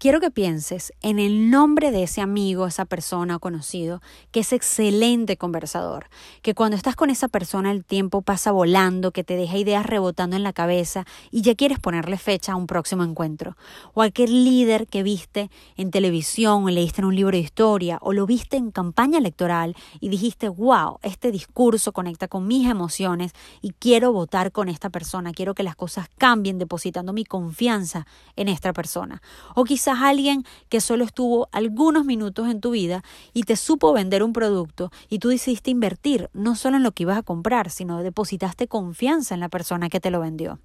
quiero que pienses en el nombre de ese amigo, esa persona o conocido, que es excelente conversador, que cuando estás con esa persona el tiempo pasa volando, que te deja ideas rebotando en la cabeza y ya quieres ponerle fecha a un próximo encuentro. O aquel líder que viste en televisión, o leíste en un libro de historia, o lo viste en campaña electoral y dijiste, wow, este discurso conecta con mis emociones y quiero votar con esta persona, quiero que las cosas cambien depositando mi confianza en esta persona. O quizás alguien que solo estuvo algunos minutos en tu vida y te supo vender un producto y tú decidiste invertir no solo en lo que ibas a comprar, sino depositaste confianza en la persona que te lo vendió.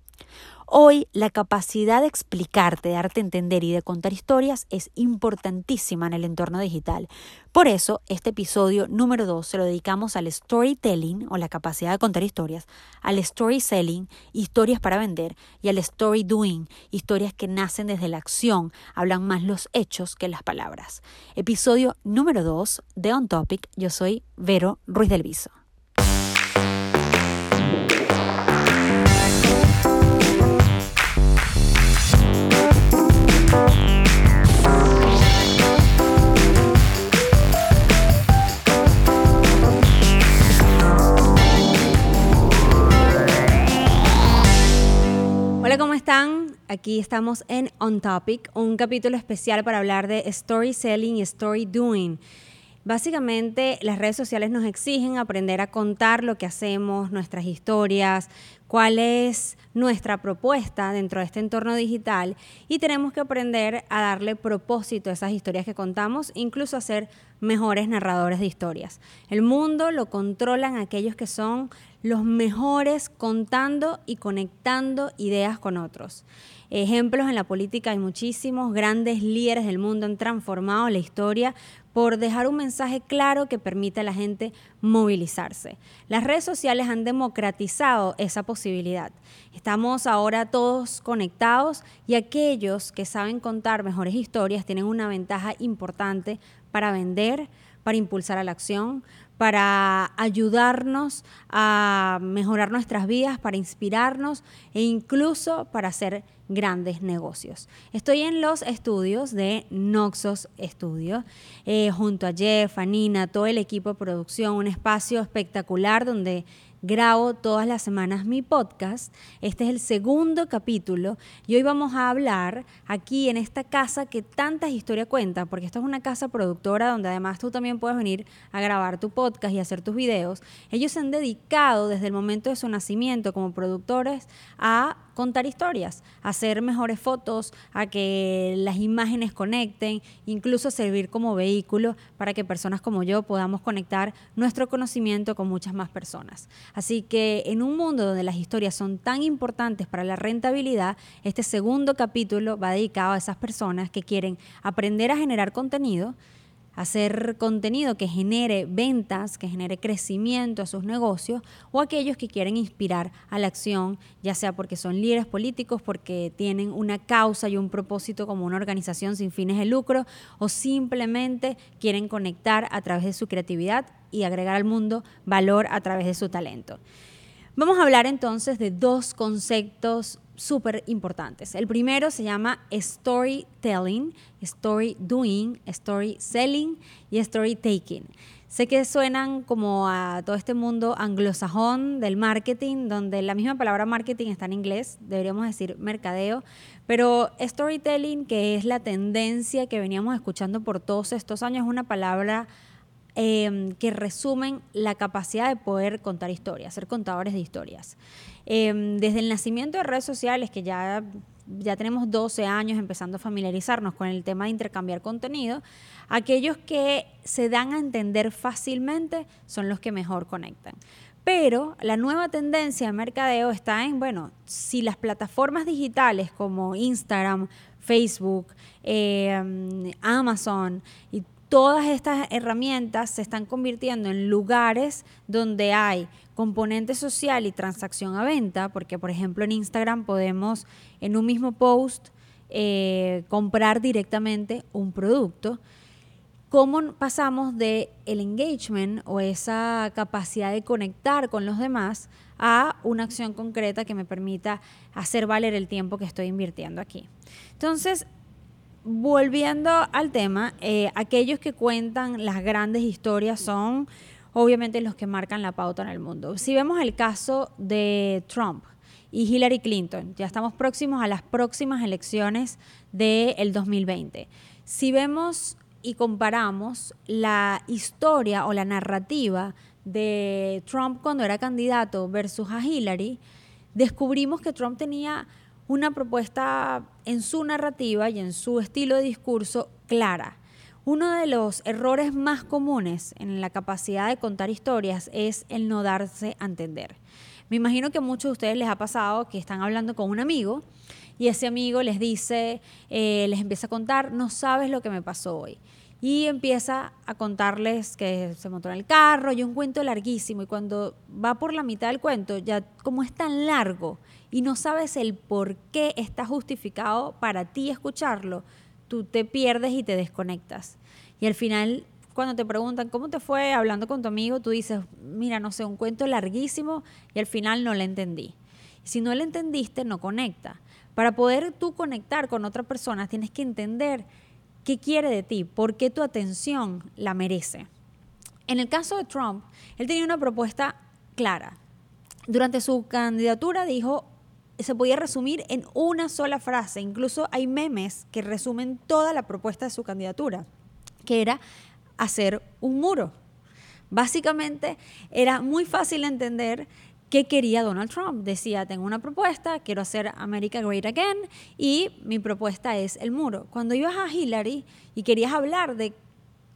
Hoy la capacidad de explicarte, de darte a entender y de contar historias es importantísima en el entorno digital. Por eso, este episodio número 2 se lo dedicamos al storytelling o la capacidad de contar historias, al story selling, historias para vender, y al story doing, historias que nacen desde la acción, hablan más los hechos que las palabras. Episodio número 2 de On Topic. Yo soy Vero Ruiz del Viso. Aquí estamos en On Topic, un capítulo especial para hablar de story selling y story doing. Básicamente, las redes sociales nos exigen aprender a contar lo que hacemos, nuestras historias, cuál es nuestra propuesta dentro de este entorno digital y tenemos que aprender a darle propósito a esas historias que contamos, incluso a ser mejores narradores de historias. El mundo lo controlan aquellos que son los mejores contando y conectando ideas con otros. Ejemplos en la política hay muchísimos, grandes líderes del mundo han transformado la historia por dejar un mensaje claro que permite a la gente movilizarse. Las redes sociales han democratizado esa posibilidad. Estamos ahora todos conectados y aquellos que saben contar mejores historias tienen una ventaja importante para vender, para impulsar a la acción, para ayudarnos a mejorar nuestras vidas, para inspirarnos e incluso para hacer grandes negocios. Estoy en los estudios de Noxos Studio, eh, junto a Jeff, a Nina, todo el equipo de producción, un espacio espectacular donde grabo todas las semanas mi podcast. Este es el segundo capítulo y hoy vamos a hablar aquí en esta casa que tantas historias cuenta, porque esta es una casa productora donde además tú también puedes venir a grabar tu podcast y hacer tus videos. Ellos se han dedicado desde el momento de su nacimiento como productores a contar historias, hacer mejores fotos, a que las imágenes conecten, incluso servir como vehículo para que personas como yo podamos conectar nuestro conocimiento con muchas más personas. Así que en un mundo donde las historias son tan importantes para la rentabilidad, este segundo capítulo va dedicado a esas personas que quieren aprender a generar contenido, hacer contenido que genere ventas, que genere crecimiento a sus negocios, o aquellos que quieren inspirar a la acción, ya sea porque son líderes políticos, porque tienen una causa y un propósito como una organización sin fines de lucro, o simplemente quieren conectar a través de su creatividad y agregar al mundo valor a través de su talento. Vamos a hablar entonces de dos conceptos súper importantes. El primero se llama storytelling, story doing, story selling y story taking. Sé que suenan como a todo este mundo anglosajón del marketing, donde la misma palabra marketing está en inglés, deberíamos decir mercadeo, pero storytelling, que es la tendencia que veníamos escuchando por todos estos años, es una palabra Em, que resumen la capacidad de poder contar historias, ser contadores de historias. Em, desde el nacimiento de redes sociales, que ya, ya tenemos 12 años empezando a familiarizarnos con el tema de intercambiar contenido, aquellos que se dan a entender fácilmente son los que mejor conectan. Pero la nueva tendencia de mercadeo está en, bueno, si las plataformas digitales como Instagram, Facebook, em, Amazon y todas estas herramientas se están convirtiendo en lugares donde hay componente social y transacción a venta, porque por ejemplo en Instagram podemos en un mismo post eh, comprar directamente un producto. ¿Cómo pasamos de el engagement o esa capacidad de conectar con los demás a una acción concreta que me permita hacer valer el tiempo que estoy invirtiendo aquí? Entonces, volviendo al tema, eh, aquellos que cuentan las grandes historias son obviamente los que marcan la pauta en el mundo. Si vemos el caso de Trump y Hillary Clinton, ya estamos próximos a las próximas elecciones del 2020. Si vemos y comparamos la historia o la narrativa de Trump cuando era candidato versus a Hillary, descubrimos que Trump tenía una propuesta en su narrativa y en su estilo de discurso clara. Uno de los errores más comunes en la capacidad de contar historias es el no darse a entender. Me imagino que a muchos de ustedes les ha pasado que están hablando con un amigo y ese amigo les dice, eh, les empieza a contar, no sabes lo que me pasó hoy. Y empieza a contarles que se montó en el carro y un cuento larguísimo. Y cuando va por la mitad del cuento, ya como es tan largo y no sabes el por qué está justificado para ti escucharlo, tú te pierdes y te desconectas. Y al final, cuando te preguntan cómo te fue hablando con tu amigo, tú dices, mira, no sé, un cuento larguísimo y al final no le entendí. si no le entendiste, no conecta. Para poder tú conectar con otra persona, tienes que entender qué quiere de ti, por qué tu atención la merece. En el caso de Trump, él tenía una propuesta clara. Durante su candidatura dijo, se podía resumir en una sola frase. Incluso hay memes que resumen toda la propuesta de su candidatura, que era hacer un muro. Básicamente era muy fácil entender qué quería Donald Trump. Decía, tengo una propuesta, quiero hacer America Great Again y mi propuesta es el muro. Cuando ibas a Hillary y querías hablar de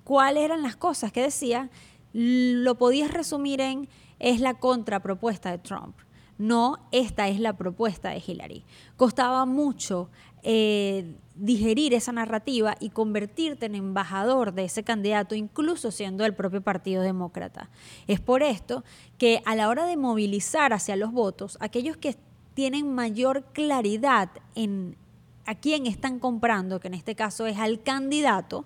cuáles eran las cosas que decía, lo podías resumir en es la contrapropuesta de Trump no, esta es la propuesta de Hillary. Costaba mucho eh, digerir esa narrativa y convertirte en embajador de ese candidato, incluso siendo el propio Partido Demócrata. Es por esto que a la hora de movilizar hacia los votos, aquellos que tienen mayor claridad en a quién están comprando, que en este caso es al candidato,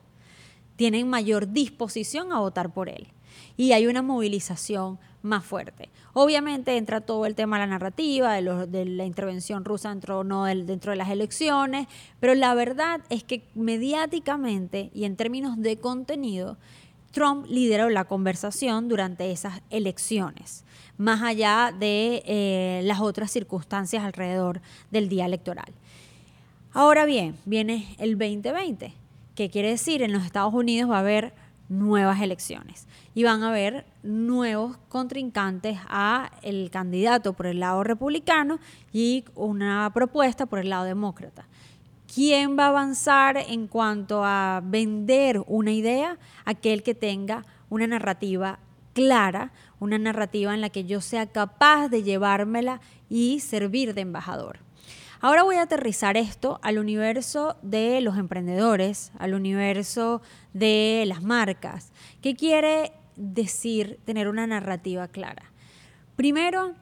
tienen mayor disposición a votar por él. Y hay una movilización más fuerte. Obviamente entra todo el tema de la narrativa, de, la intervención rusa dentro, no dentro de las elecciones, pero la verdad es que mediáticamente y en términos de contenido, Trump lideró la conversación durante esas elecciones, más allá de eh, las otras circunstancias alrededor del día electoral. Ahora bien, viene el 2020. ¿Qué quiere decir? En los Estados Unidos va a haber nuevas elecciones y van a haber nuevos contrincantes a el candidato por el lado republicano y una propuesta por el lado demócrata. ¿Quién va a avanzar en cuanto a vender una idea? Aquel que tenga una narrativa clara, una narrativa en la que yo sea capaz de llevármela y servir de embajador. Ahora voy a aterrizar esto al universo de los emprendedores, al universo de las marcas. ¿Qué quiere decir tener una narrativa clara? Primero,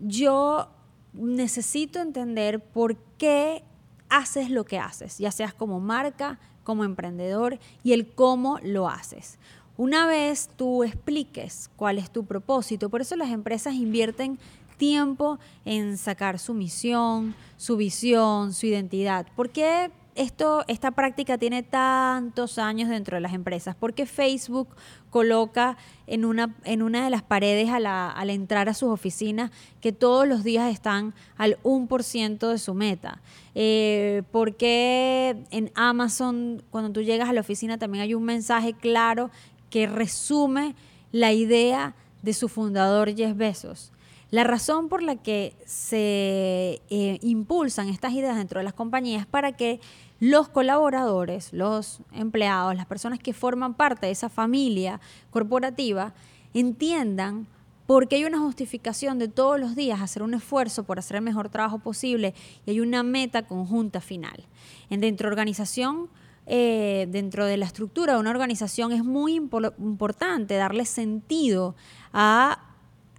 yo necesito entender por qué haces lo que haces, ya seas como marca, como emprendedor y el cómo lo haces. Una vez tú expliques cuál es tu propósito, por eso las empresas invierten tiempo en sacar su misión, su visión, su identidad. ¿Por qué esto, esta práctica tiene tantos años dentro de las empresas? ¿Por qué Facebook coloca en una, en una de las paredes al entrar a sus oficinas que todos los días están al 1% de su meta? Eh, ¿Por qué en Amazon, cuando tú llegas a la oficina, también hay un mensaje claro que resume la idea de su fundador Jeff Bezos? La razón por la que se eh, impulsan estas ideas dentro de las compañías es para que los colaboradores, los empleados, las personas que forman parte de esa familia corporativa, entiendan por qué hay una justificación de todos los días hacer un esfuerzo por hacer el mejor trabajo posible y hay una meta conjunta final. En dentro de organización, eh, dentro de la estructura de una organización es muy importante darle sentido a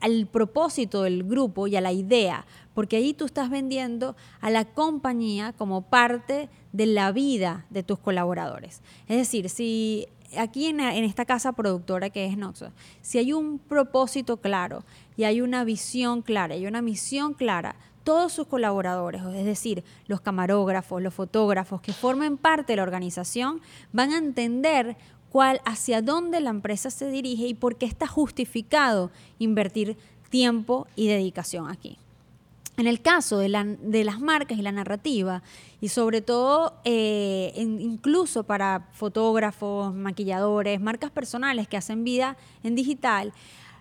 al propósito del grupo y a la idea, porque ahí tú estás vendiendo a la compañía como parte de la vida de tus colaboradores. Es decir, si aquí en, esta casa productora que es Noxo, si hay un propósito claro y hay una visión clara y una misión clara, todos sus colaboradores, es decir, los camarógrafos, los fotógrafos que formen parte de la organización, van a entender cuál, hacia dónde la empresa se dirige y por qué está justificado invertir tiempo y dedicación aquí. En el caso de, las marcas y la narrativa, y sobre todo eh, incluso para fotógrafos, maquilladores, marcas personales que hacen vida en digital,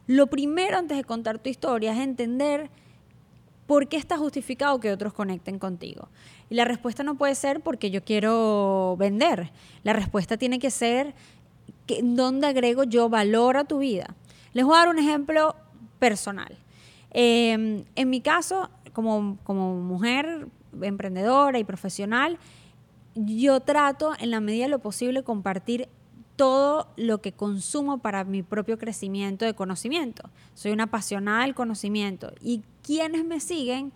lo primero antes de contar tu historia es entender por qué está justificado que otros conecten contigo. Y la respuesta no puede ser porque yo quiero vender. La respuesta tiene que ser que, dónde agrego yo valor a tu vida. Les voy a dar un ejemplo personal. Em, en mi caso, como, como mujer emprendedora y profesional, yo trato en la medida de lo posible compartir todo lo que consumo para mi propio crecimiento de conocimiento. Soy una apasionada del conocimiento y quienes me siguen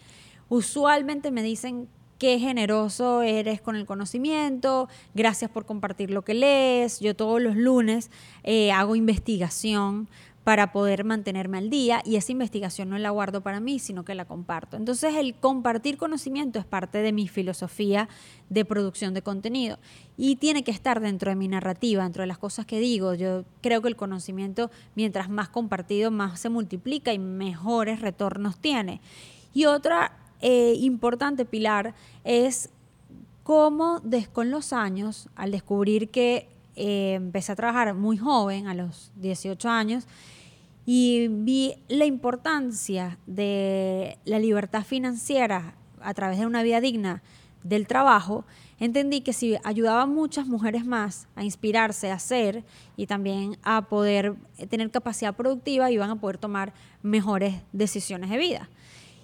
usualmente me dicen qué generoso eres con el conocimiento, gracias por compartir lo que lees. Yo todos los lunes eh, hago investigación para poder mantenerme al día y esa investigación no la guardo para mí, sino que la comparto. Entonces el compartir conocimiento es parte de mi filosofía de producción de contenido y tiene que estar dentro de mi narrativa, dentro de las cosas que digo. Yo creo que el conocimiento, mientras más compartido, más se multiplica y mejores retornos tiene. Y otra eh, importante pilar es cómo con los años, al descubrir que eh, empecé a trabajar muy joven, a los 18 años, y vi la importancia de la libertad financiera a través de una vida digna del trabajo, entendí que si ayudaba a muchas mujeres más a inspirarse, a hacer y también a poder tener capacidad productiva, iban a poder tomar mejores decisiones de vida.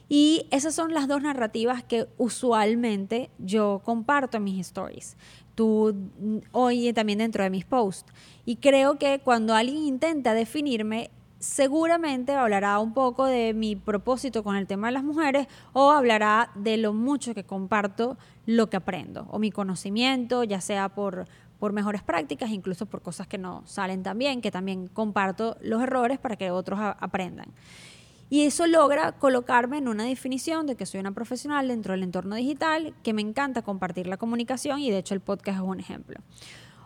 Y esas son las dos narrativas que usualmente yo comparto en mis stories. Tú hoy también dentro de mis posts. Y creo que cuando alguien intenta definirme, seguramente hablará un poco de mi propósito con el tema de las mujeres o hablará de lo mucho que comparto lo que aprendo o mi conocimiento, ya sea por, por mejores prácticas, incluso por cosas que no salen tan bien, que también comparto los errores para que otros aprendan. Y eso logra colocarme en una definición de que soy una profesional dentro del entorno digital, que me encanta compartir la comunicación y de hecho el podcast es un ejemplo.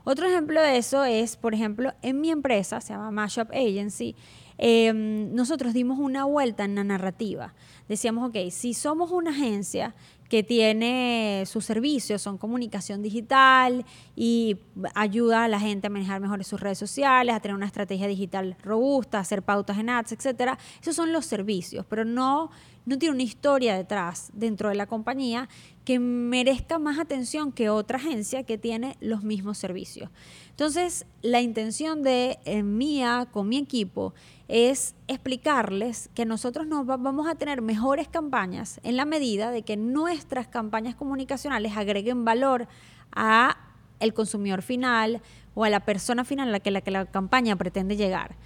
Otro ejemplo de eso es, por ejemplo, en mi empresa, se llama Mashup Agency, Em, nosotros dimos una vuelta en la narrativa. Decíamos, ok, si somos una agencia que tiene sus servicios, son comunicación digital y ayuda a la gente a manejar mejor sus redes sociales, a tener una estrategia digital robusta, a hacer pautas en ads, etcétera. Esos son los servicios, pero no, no tiene una historia detrás dentro de la compañía que merezca más atención que otra agencia que tiene los mismos servicios. Entonces, la intención de eh, mía con mi equipo es explicarles que nosotros nos vamos a tener mejores campañas en la medida de que nuestras campañas comunicacionales agreguen valor a el consumidor final o a la persona final a la que la, que la campaña pretende llegar.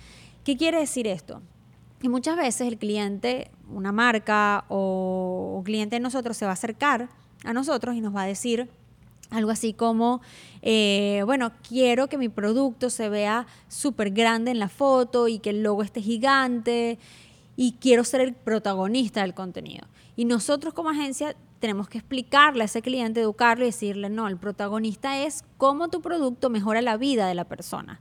¿Qué quiere decir esto? Que muchas veces el cliente, una marca o un cliente de nosotros se va a acercar a nosotros y nos va a decir algo así como, eh, bueno, quiero que mi producto se vea súper grande en la foto y que el logo esté gigante y quiero ser el protagonista del contenido. Y nosotros como agencia tenemos que explicarle a ese cliente, educarlo y decirle, no, el protagonista es cómo tu producto mejora la vida de la persona.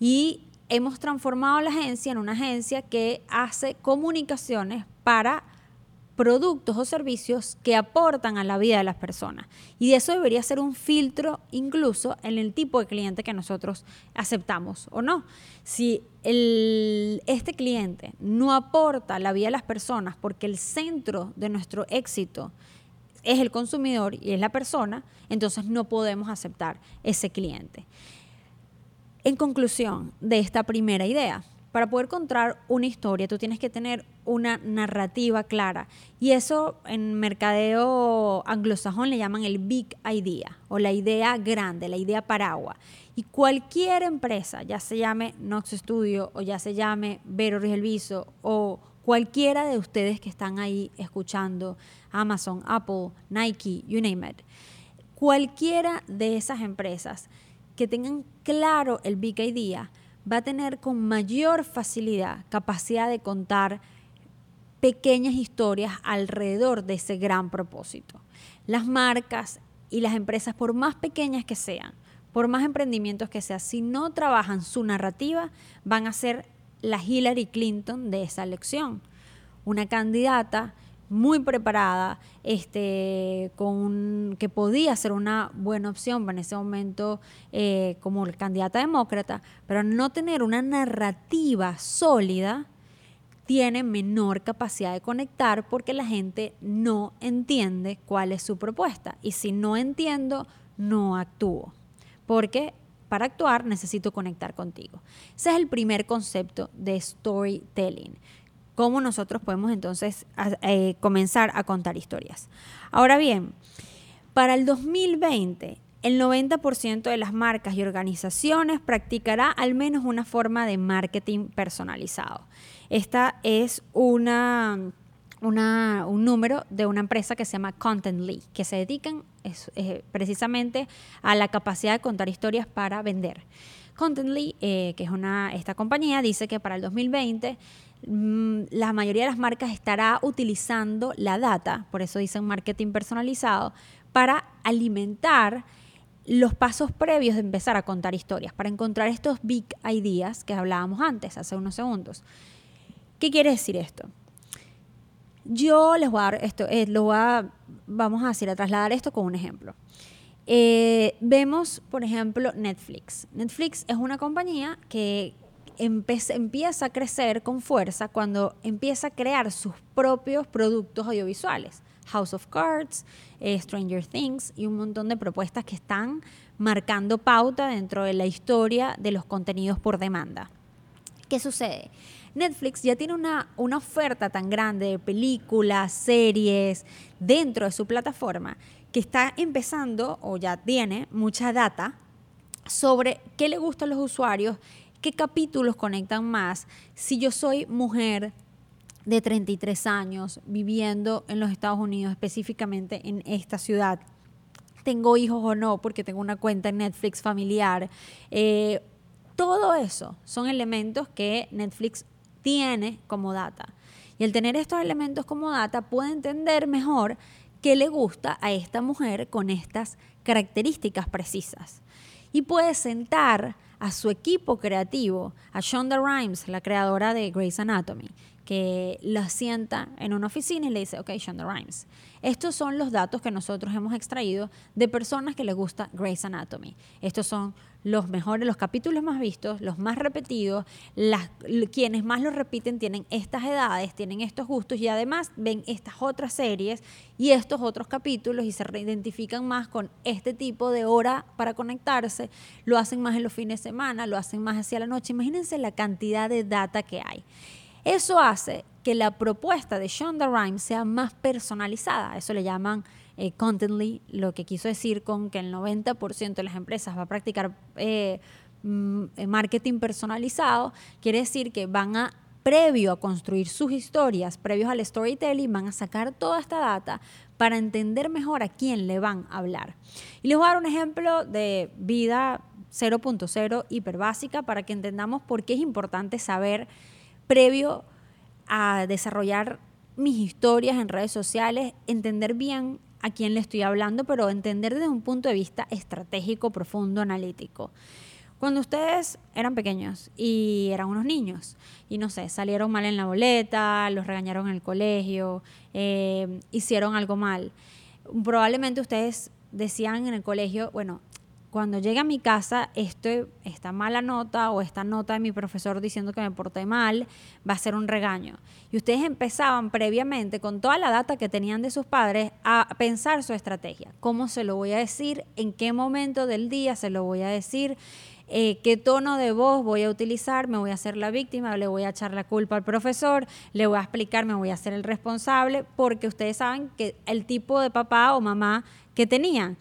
Y hemos transformado la agencia en una agencia que hace comunicaciones para productos o servicios que aportan a la vida de las personas. Y eso debería ser un filtro incluso en el tipo de cliente que nosotros aceptamos o no. Si este cliente no aporta la vida de las personas porque el centro de nuestro éxito es el consumidor y es la persona, entonces no podemos aceptar ese cliente. En conclusión de esta primera idea, para poder contar una historia, tú tienes que tener una narrativa clara. Y eso en mercadeo anglosajón le llaman el big idea o la idea grande, la idea paraguas. Y cualquier empresa, ya se llame Nox Studio o ya se llame Vero Rigelviso o cualquiera de ustedes que están ahí escuchando, Amazon, Apple, Nike, you name it, cualquiera de esas empresas que tengan claro el big idea, va a tener con mayor facilidad capacidad de contar pequeñas historias alrededor de ese gran propósito. Las marcas y las empresas, por más pequeñas que sean, por más emprendimientos que sean, si no trabajan su narrativa, van a ser la Hillary Clinton de esa elección. Una candidata muy preparada, este, con, que podía ser una buena opción en ese momento eh, como candidata demócrata, pero no tener una narrativa sólida, tiene menor capacidad de conectar porque la gente no entiende cuál es su propuesta. Y si no entiendo, no actúo. Porque para actuar necesito conectar contigo. Ese es el primer concepto de storytelling cómo nosotros podemos entonces eh, comenzar a contar historias. Ahora bien, para el 2020, el 90% de las marcas y organizaciones practicará al menos una forma de marketing personalizado. Esta es una, un número de una empresa que se llama Contently, que se dedican precisamente a la capacidad de contar historias para vender. Contently, eh, que es una, esta compañía, dice que para el 2020 Mm, la mayoría de las marcas estará utilizando la data, por eso dicen marketing personalizado, para alimentar los pasos previos de empezar a contar historias, para encontrar estos big ideas que hablábamos antes, hace unos segundos. ¿Qué quiere decir esto? Yo les voy a dar esto, eh, lo voy a, vamos a decir, a trasladar esto con un ejemplo. Eh, vemos, por ejemplo, Netflix. Netflix es una compañía que empieza a crecer con fuerza cuando empieza a crear sus propios productos audiovisuales. House of Cards, eh, Stranger Things y un montón de propuestas que están marcando pauta dentro de la historia de los contenidos por demanda. ¿Qué sucede? Netflix ya tiene una, una oferta tan grande de películas, series dentro de su plataforma que está empezando o ya tiene mucha data sobre qué le gusta a los usuarios ¿Qué capítulos conectan más? Si yo soy mujer de 33 años viviendo en los Estados Unidos, específicamente en esta ciudad, tengo hijos o no, porque tengo una cuenta en Netflix familiar. Eh, todo eso son elementos que Netflix tiene como data. Y el tener estos elementos como data puede entender mejor qué le gusta a esta mujer con estas características precisas. Y puede sentar a su equipo creativo, a Shonda Rhimes, la creadora de Grey's Anatomy, que la sienta en una oficina y le dice, ok, Shonda Rhimes, estos son los datos que nosotros hemos extraído de personas que les gusta Grey's Anatomy. Estos son los mejores, los capítulos más vistos, los más repetidos, las, quienes más los repiten tienen estas edades, tienen estos gustos y además ven estas otras series y estos otros capítulos y se reidentifican más con este tipo de hora para conectarse, lo hacen más en los fines de semana, lo hacen más hacia la noche. Imagínense la cantidad de data que hay. Eso hace que la propuesta de Shonda Rhimes sea más personalizada. Eso le llaman eh, contently, lo que quiso decir con que el 90% de las empresas va a practicar eh, mm, eh, marketing personalizado, quiere decir que van a previo a construir sus historias, previos al storytelling, van a sacar toda esta data para entender mejor a quién le van a hablar. Y les voy a dar un ejemplo de vida 0.0 hiperbásica para que entendamos por qué es importante saber previo a desarrollar mis historias en redes sociales, entender bien a quién le estoy hablando, pero entender desde un punto de vista estratégico, profundo, analítico. Cuando ustedes eran pequeños y eran unos niños y no sé, salieron mal en la boleta, los regañaron en el colegio, eh, hicieron algo mal, probablemente ustedes decían en el colegio, bueno, cuando llegue a mi casa, esta mala nota o esta nota de mi profesor diciendo que me porté mal, va a ser un regaño. Y ustedes empezaban previamente, con toda la data que tenían de sus padres, a pensar su estrategia. ¿Cómo se lo voy a decir? ¿En qué momento del día se lo voy a decir? Eh, qué tono de voz voy a utilizar, me voy a hacer la víctima, le voy a echar la culpa al profesor, le voy a explicar, me voy a hacer el responsable, porque ustedes saben que el tipo de papá o mamá que tenían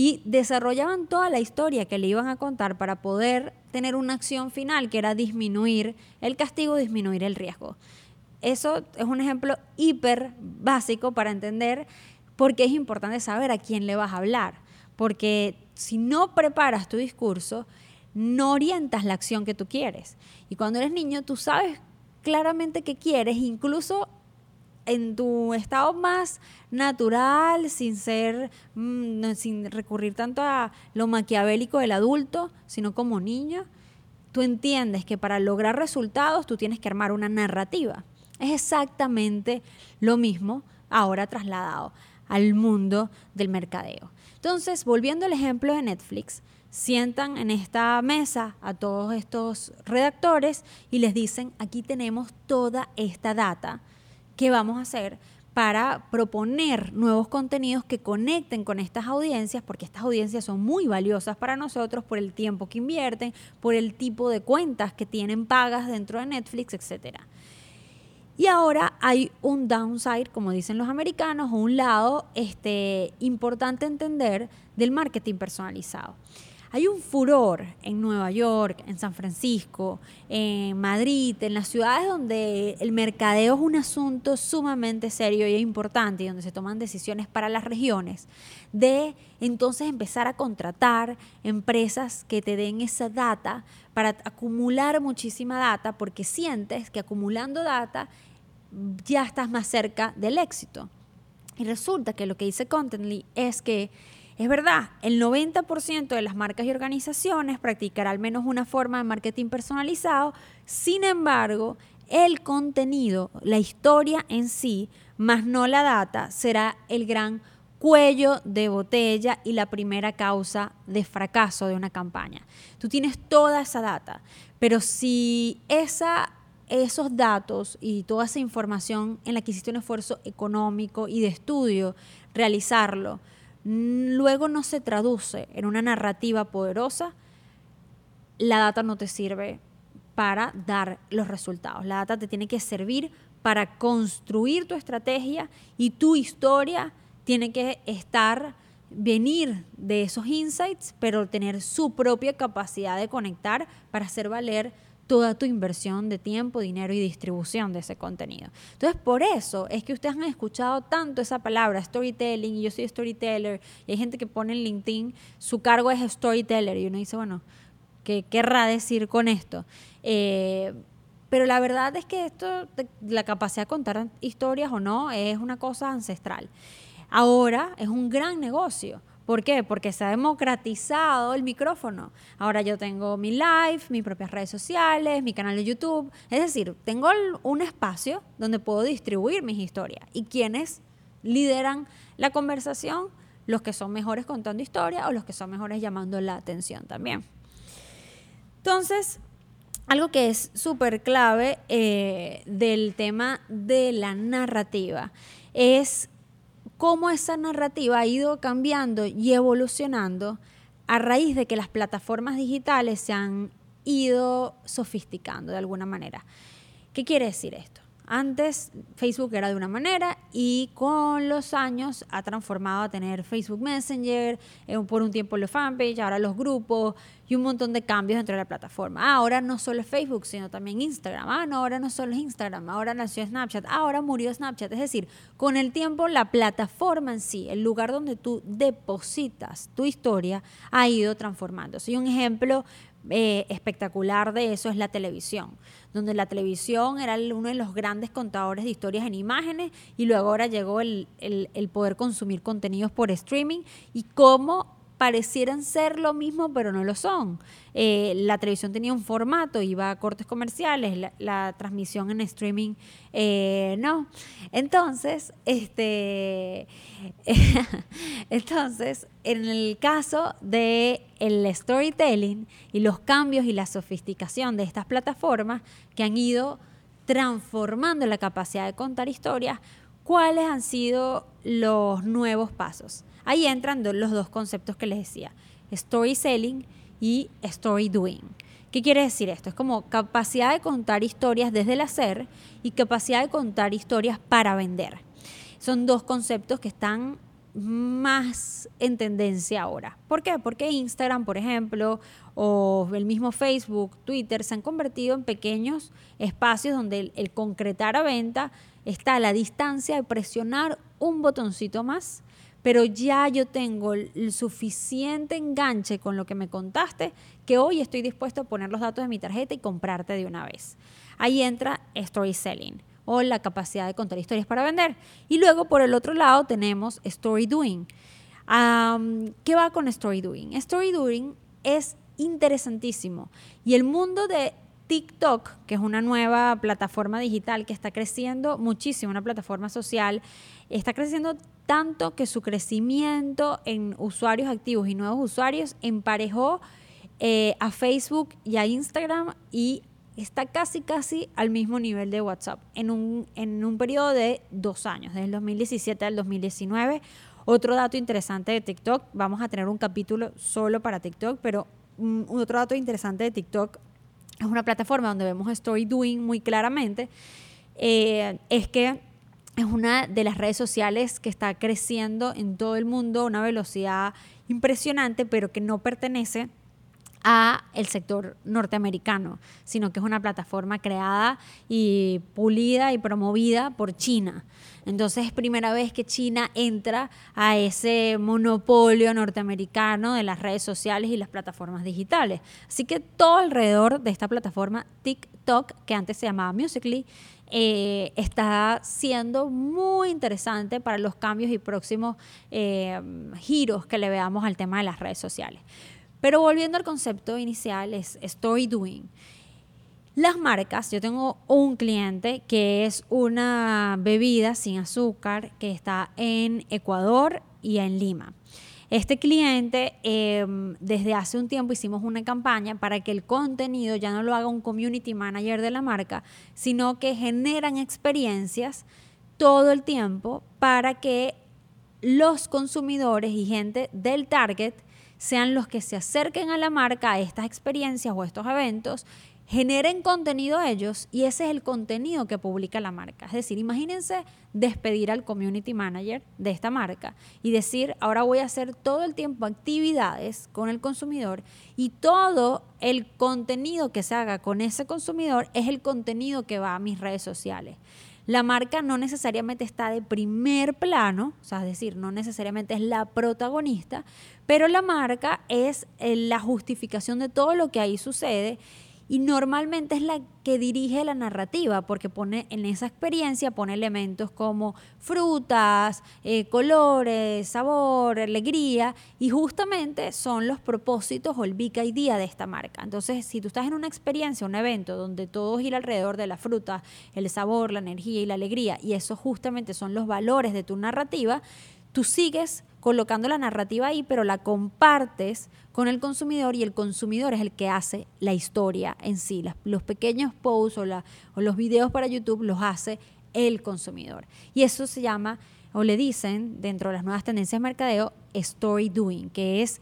y desarrollaban toda la historia que le iban a contar para poder tener una acción final que era disminuir el castigo, disminuir el riesgo. Eso es un ejemplo hiper básico para entender por qué es importante saber a quién le vas a hablar, porque si no preparas tu discurso, no orientas la acción que tú quieres. Y cuando eres niño, tú sabes claramente qué quieres, incluso en tu estado más natural, sin ser, mm, sin recurrir tanto a lo maquiavélico del adulto, sino como niño, tú entiendes que para lograr resultados tú tienes que armar una narrativa. Es exactamente lo mismo ahora trasladado al mundo del mercadeo. Entonces, volviendo al ejemplo de Netflix, sientan en esta mesa a todos estos redactores y les dicen, aquí tenemos toda esta data que vamos a hacer para proponer nuevos contenidos que conecten con estas audiencias, porque estas audiencias son muy valiosas para nosotros por el tiempo que invierten, por el tipo de cuentas que tienen pagas dentro de Netflix, etcétera. Y ahora hay un downside, como dicen los americanos, un lado este, importante entender del marketing personalizado. Hay un furor en Nueva York, en San Francisco, en Madrid, en las ciudades donde el mercadeo es un asunto sumamente serio y importante y donde se toman decisiones para las regiones, de entonces empezar a contratar empresas que te den esa data para acumular muchísima data porque sientes que acumulando data ya estás más cerca del éxito. Y resulta que lo que dice Contently es que es verdad, el 90% de las marcas y organizaciones practicará al menos una forma de marketing personalizado, sin embargo, el contenido, la historia en sí, más no la data, será el gran cuello de botella y la primera causa de fracaso de una campaña. Tú tienes toda esa data, pero si esa, esos datos y toda esa información en la que hiciste un esfuerzo económico y de estudio, realizarlo, luego no se traduce en una narrativa poderosa, la data no te sirve para dar los resultados. La data te tiene que servir para construir tu estrategia y tu historia tiene que estar, venir de esos insights, pero tener su propia capacidad de conectar para hacer valer toda tu inversión de tiempo, dinero y distribución de ese contenido. Entonces, por eso es que ustedes han escuchado tanto esa palabra, storytelling, y yo soy storyteller, y hay gente que pone en LinkedIn, su cargo es storyteller, y uno dice, bueno, ¿qué querrá decir con esto? Eh, pero la verdad es que esto, la capacidad de contar historias o no, es una cosa ancestral. Ahora es un gran negocio ¿Por qué? Porque se ha democratizado el micrófono. Ahora yo tengo mi live, mis propias redes sociales, mi canal de YouTube. Es decir, tengo un espacio donde puedo distribuir mis historias. ¿Y quiénes lideran la conversación? Los que son mejores contando historias o los que son mejores llamando la atención también. Entonces, algo que es súper clave eh, del tema de la narrativa es cómo esa narrativa ha ido cambiando y evolucionando a raíz de que las plataformas digitales se han ido sofisticando de alguna manera. ¿Qué quiere decir esto? Antes Facebook era de una manera y con los años ha transformado a tener Facebook Messenger, eh, por un tiempo los fanpage, ahora los grupos y un montón de cambios dentro de la plataforma. Ah, ahora no solo es Facebook, sino también Instagram. Ah, no, ahora no solo es Instagram, ahora nació Snapchat, ah, ahora murió Snapchat. Es decir, con el tiempo la plataforma en sí, el lugar donde tú depositas tu historia, ha ido transformándose. Y un ejemplo eh, espectacular de eso es la televisión, donde la televisión era uno de los grandes contadores de historias en imágenes y luego ahora llegó el, el poder consumir contenidos por streaming y cómo parecieran ser lo mismo, pero no lo son. Eh, la televisión tenía un formato, iba a cortes comerciales, la, transmisión en streaming eh, no. Entonces, este, entonces, en el caso de el storytelling y los cambios y la sofisticación de estas plataformas que han ido transformando la capacidad de contar historias, ¿cuáles han sido los nuevos pasos? Ahí entran los dos conceptos que les decía, story selling y story doing. ¿Qué quiere decir esto? Es como capacidad de contar historias desde el hacer y capacidad de contar historias para vender. Son dos conceptos que están más en tendencia ahora. ¿Por qué? Porque Instagram, por ejemplo, o el mismo Facebook, Twitter, se han convertido en pequeños espacios donde el, el concretar a venta está a la distancia de presionar un botoncito más pero ya yo tengo el suficiente enganche con lo que me contaste que hoy estoy dispuesto a poner los datos de mi tarjeta y comprarte de una vez. Ahí entra story selling. o la capacidad de contar historias para vender. Y luego por el otro lado tenemos Story Doing. ¿Qué va con Story Doing? Story Doing es interesantísimo y el mundo de TikTok, que es una nueva plataforma digital que está creciendo muchísimo, una plataforma social, está creciendo tanto que su crecimiento en usuarios activos y nuevos usuarios emparejó eh, a Facebook y a Instagram y está casi, casi al mismo nivel de WhatsApp en un, en un periodo de dos años, desde el 2017 al 2019. Otro dato interesante de TikTok, vamos a tener un capítulo solo para TikTok, pero otro dato interesante de TikTok es una plataforma donde vemos Story Doing muy claramente, eh, es que es una de las redes sociales que está creciendo en todo el mundo a una velocidad impresionante, pero que no pertenece a el sector norteamericano, sino que es una plataforma creada y pulida y promovida por China. Entonces es primera vez que China entra a ese monopolio norteamericano de las redes sociales y las plataformas digitales. Así que todo alrededor de esta plataforma TikTok, que antes se llamaba Musically, eh, está siendo muy interesante para los cambios y próximos eh, giros que le veamos al tema de las redes sociales. Pero volviendo al concepto inicial, es story doing. Las marcas, yo tengo un cliente que es una bebida sin azúcar que está en Ecuador y en Lima. Este cliente, em, desde hace un tiempo hicimos una campaña para que el contenido ya no lo haga un community manager de la marca, sino que generan experiencias todo el tiempo para que los consumidores y gente del target sean los que se acerquen a la marca, a estas experiencias o estos eventos, generen contenido ellos y ese es el contenido que publica la marca. Es decir, imagínense despedir al community manager de esta marca y decir, ahora voy a hacer todo el tiempo actividades con el consumidor y todo el contenido que se haga con ese consumidor es el contenido que va a mis redes sociales la marca no necesariamente está de primer plano, o sea, es decir, no necesariamente es la protagonista, pero la marca es eh, la justificación de todo lo que ahí sucede y normalmente es la que dirige la narrativa porque pone en esa experiencia pone elementos como frutas, eh, colores, sabor, alegría y justamente son los propósitos o el big idea de esta marca. Entonces, si tú estás en una experiencia, un evento donde todo gira alrededor de la fruta, el sabor, la energía y la alegría y eso justamente son los valores de tu narrativa, tú sigues colocando la narrativa ahí, pero la compartes con el consumidor y el consumidor es el que hace la historia en sí. los pequeños posts o, o los videos para YouTube los hace el consumidor. Y eso se llama, o le dicen dentro de las nuevas tendencias de mercadeo, story doing, que es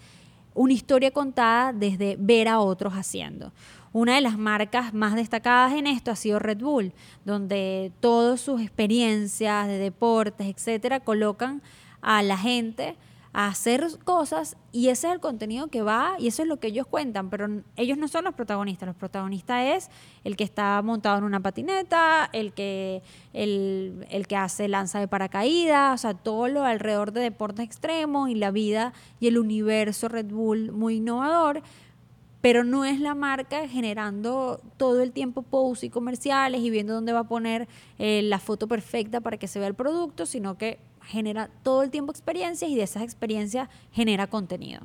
una historia contada desde ver a otros haciendo. Una de las marcas más destacadas en esto ha sido Red Bull, donde todas sus experiencias de deportes, etcétera, colocan a la gente hacer cosas y ese es el contenido que va y eso es lo que ellos cuentan, pero ellos no son los protagonistas, los protagonistas es el que está montado en una patineta, el que, el, el que hace lanza de paracaídas, o sea, todo lo alrededor de deportes extremos y la vida y el universo Red Bull muy innovador, pero no es la marca generando todo el tiempo posts y comerciales y viendo dónde va a poner eh, la foto perfecta para que se vea el producto, sino que genera todo el tiempo experiencias y de esas experiencias genera contenido.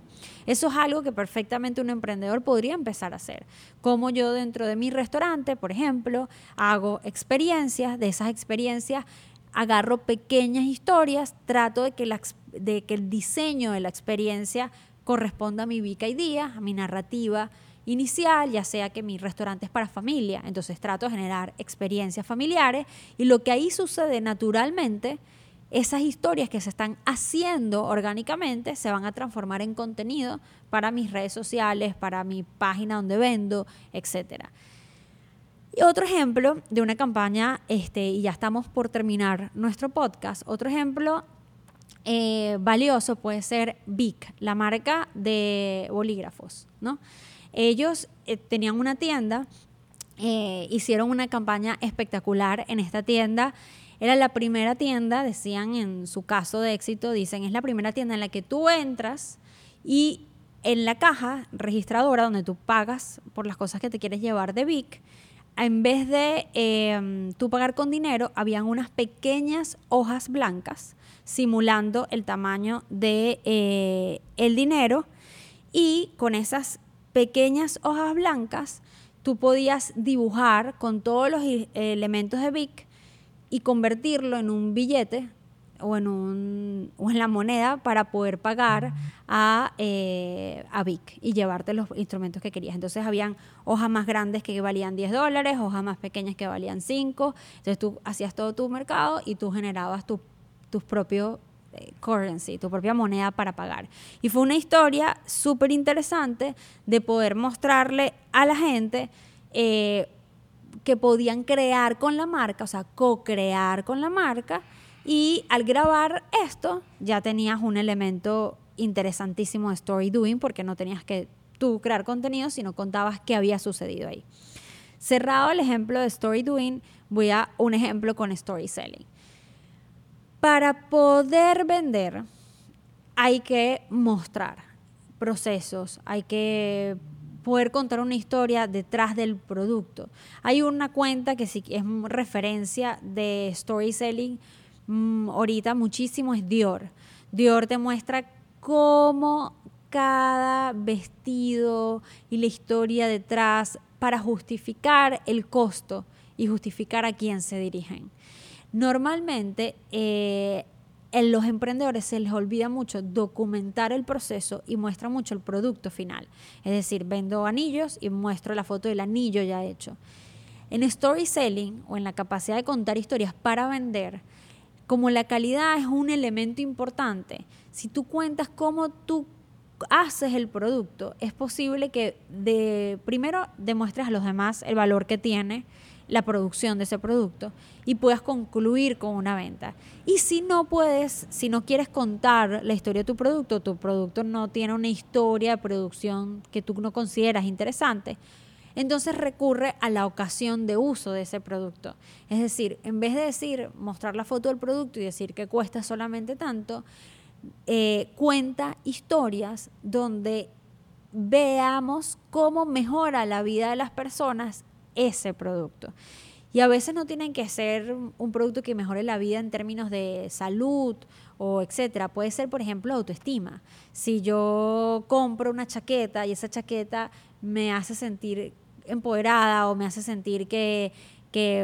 Eso es algo que perfectamente un emprendedor podría empezar a hacer. Como yo dentro de mi restaurante, por ejemplo, hago experiencias, de esas experiencias agarro pequeñas historias, trato de que, el diseño de la experiencia corresponda a mi Vica y Día, a mi narrativa inicial, ya sea que mi restaurante es para familia, entonces trato de generar experiencias familiares y lo que ahí sucede naturalmente esas historias que se están haciendo orgánicamente se van a transformar en contenido para mis redes sociales, para mi página donde vendo, etc. Y otro ejemplo de una campaña, este, y ya estamos por terminar nuestro podcast, otro ejemplo eh, valioso puede ser Vic, la marca de bolígrafos. ¿no? Ellos eh, tenían una tienda, eh, hicieron una campaña espectacular en esta tienda era la primera tienda, decían en su caso de éxito, dicen, es la primera tienda en la que tú entras y en la caja registradora donde tú pagas por las cosas que te quieres llevar de Vic, en vez de em, tú pagar con dinero, habían unas pequeñas hojas blancas simulando el tamaño de eh, el dinero y con esas pequeñas hojas blancas tú podías dibujar con todos los elementos de Vic y convertirlo en un billete o en, un, o en la moneda para poder pagar a, eh, a Vic y llevarte los instrumentos que querías. Entonces habían hojas más grandes que valían 10 dólares, hojas más pequeñas que valían 5. Entonces tú hacías todo tu mercado y tú generabas tus propios eh, currency, tu propia moneda para pagar. Y fue una historia súper interesante de poder mostrarle a la gente eh, que podían crear con la marca, o sea, co-crear con la marca y al grabar esto, ya tenías un elemento interesantísimo de story doing, porque no tenías que tú crear contenido, sino contabas qué había sucedido ahí. Cerrado el ejemplo de story doing, voy a un ejemplo con story selling. Para poder vender, hay que mostrar procesos, hay que poder contar una historia detrás del producto. Hay una cuenta que sí es referencia de story selling Mm, ahorita muchísimo es Dior. Dior te muestra cómo cada vestido y la historia detrás para justificar el costo y justificar a quién se dirigen. Normalmente eh, en los emprendedores se les olvida mucho documentar el proceso y muestra mucho el producto final. Es decir, vendo anillos y muestro la foto del anillo ya hecho. En story selling o en la capacidad de contar historias para vender, como la calidad es un elemento importante, si tú cuentas cómo tú haces el producto, es posible que de primero demuestres a los demás el valor que tiene la producción de ese producto y puedas concluir con una venta. Y si no puedes, si no quieres contar la historia de tu producto, tu producto no tiene una historia de producción que tú no consideras interesante, entonces recurre a la ocasión de uso de ese producto. Es decir, en vez de decir, mostrar la foto del producto y decir que cuesta solamente tanto, eh, cuenta historias donde veamos cómo mejora la vida de las personas ese producto. Y a veces no tienen que ser un producto que mejore la vida en términos de salud o etcétera. Puede ser, por ejemplo, autoestima. Si yo compro una chaqueta y esa chaqueta me hace sentir empoderada o me hace sentir que,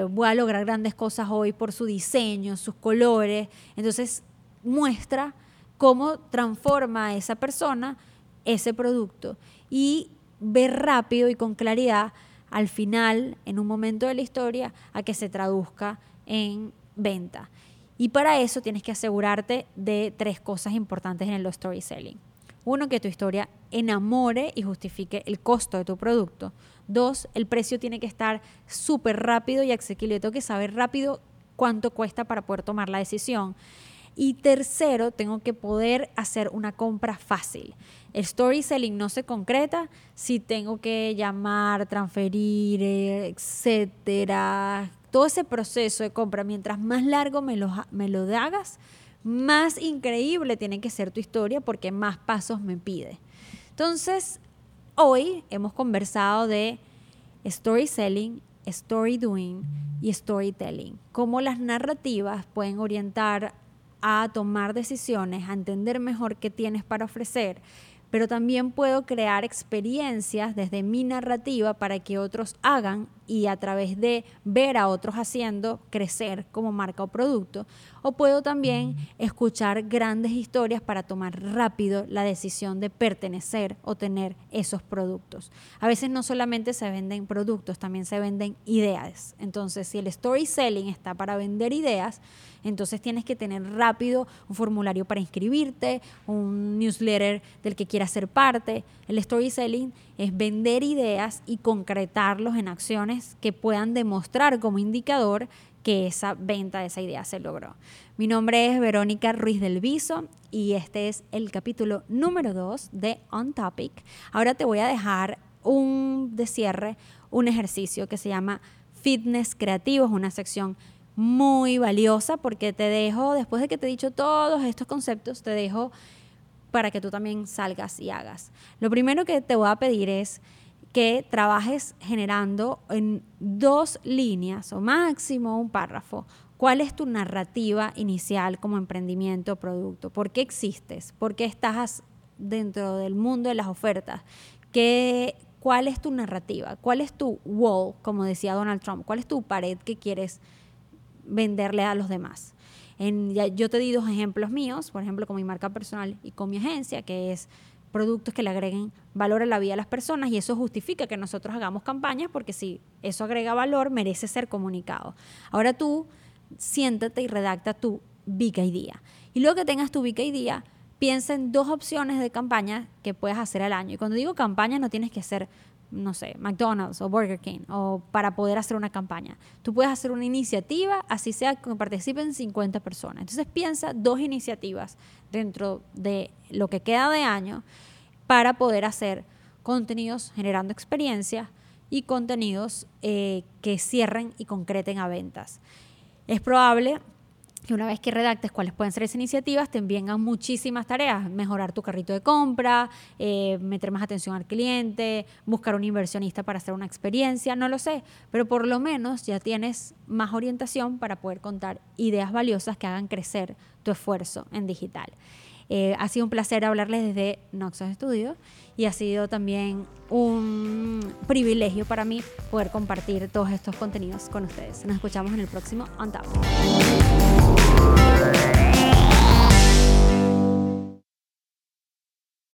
voy a lograr grandes cosas hoy por su diseño, sus colores. Entonces muestra cómo transforma a esa persona ese producto y ver rápido y con claridad al final, en un momento de la historia, a que se traduzca en venta. Y para eso tienes que asegurarte de tres cosas importantes en el storytelling. Uno, que tu historia enamore y justifique el costo de tu producto. Dos, el precio tiene que estar súper rápido y asequible. Tengo que saber rápido cuánto cuesta para poder tomar la decisión. Y tercero, tengo que poder hacer una compra fácil. El story selling no se concreta si tengo que llamar, transferir, etcétera. Todo ese proceso de compra, mientras más largo me lo, me lo hagas, más increíble tiene que ser tu historia porque más pasos me pide. Entonces, hoy hemos conversado de story selling, story doing y storytelling. Cómo las narrativas pueden orientar a tomar decisiones, a entender mejor qué tienes para ofrecer pero también puedo crear experiencias desde mi narrativa para que otros hagan y a través de ver a otros haciendo crecer como marca o producto. O puedo también escuchar grandes historias para tomar rápido la decisión de pertenecer o tener esos productos. A veces no solamente se venden productos, también se venden ideas. Entonces, si el story selling está para vender ideas, entonces tienes que tener rápido un formulario para inscribirte, un newsletter del que quieras ser parte. El storytelling es vender ideas y concretarlos en acciones que puedan demostrar como indicador que esa venta esa idea se logró. Mi nombre es Verónica Ruiz del Viso y este es el capítulo número 2 de On Topic. Ahora te voy a dejar un de cierre, un ejercicio que se llama Fitness Creativo, es una sección muy valiosa porque te dejo, después de que te he dicho todos estos conceptos, te dejo para que tú también salgas y hagas. Lo primero que te voy a pedir es que trabajes generando en dos líneas o máximo un párrafo. ¿Cuál es tu narrativa inicial como emprendimiento o producto? ¿Por qué existes? ¿Por qué estás dentro del mundo de las ofertas? ¿Qué, ¿Cuál es tu narrativa? ¿Cuál es tu wall, como decía Donald Trump? ¿Cuál es tu pared que quieres venderle a los demás? En, yo te di dos ejemplos míos, por ejemplo, con mi marca personal y con mi agencia, que es productos que le agreguen valor a la vida de las personas y eso justifica que nosotros hagamos campañas porque si eso agrega valor merece ser comunicado. Ahora tú siéntate y redacta tu big idea. Y luego que tengas tu big idea, piensa en dos opciones de campaña que puedes hacer al año. Y cuando digo campaña no tienes que hacer, no sé, McDonald's o Burger King o para poder hacer una campaña. Tú puedes hacer una iniciativa, así sea que participen 50 personas. Entonces piensa dos iniciativas dentro de lo que queda de año para poder hacer contenidos generando experiencias y contenidos eh, que cierren y concreten a ventas. Es probable que una vez que redactes cuáles pueden ser esas iniciativas, te vengan muchísimas tareas. Mejorar tu carrito de compra, eh, meter más atención al cliente, buscar un inversionista para hacer una experiencia, no lo sé. Pero por lo menos ya tienes más orientación para poder contar ideas valiosas que hagan crecer tu esfuerzo en digital. Eh, ha sido un placer hablarles desde Noxon Studio y ha sido también un privilegio para mí poder compartir todos estos contenidos con ustedes. Nos escuchamos en el próximo On Tap. Bye.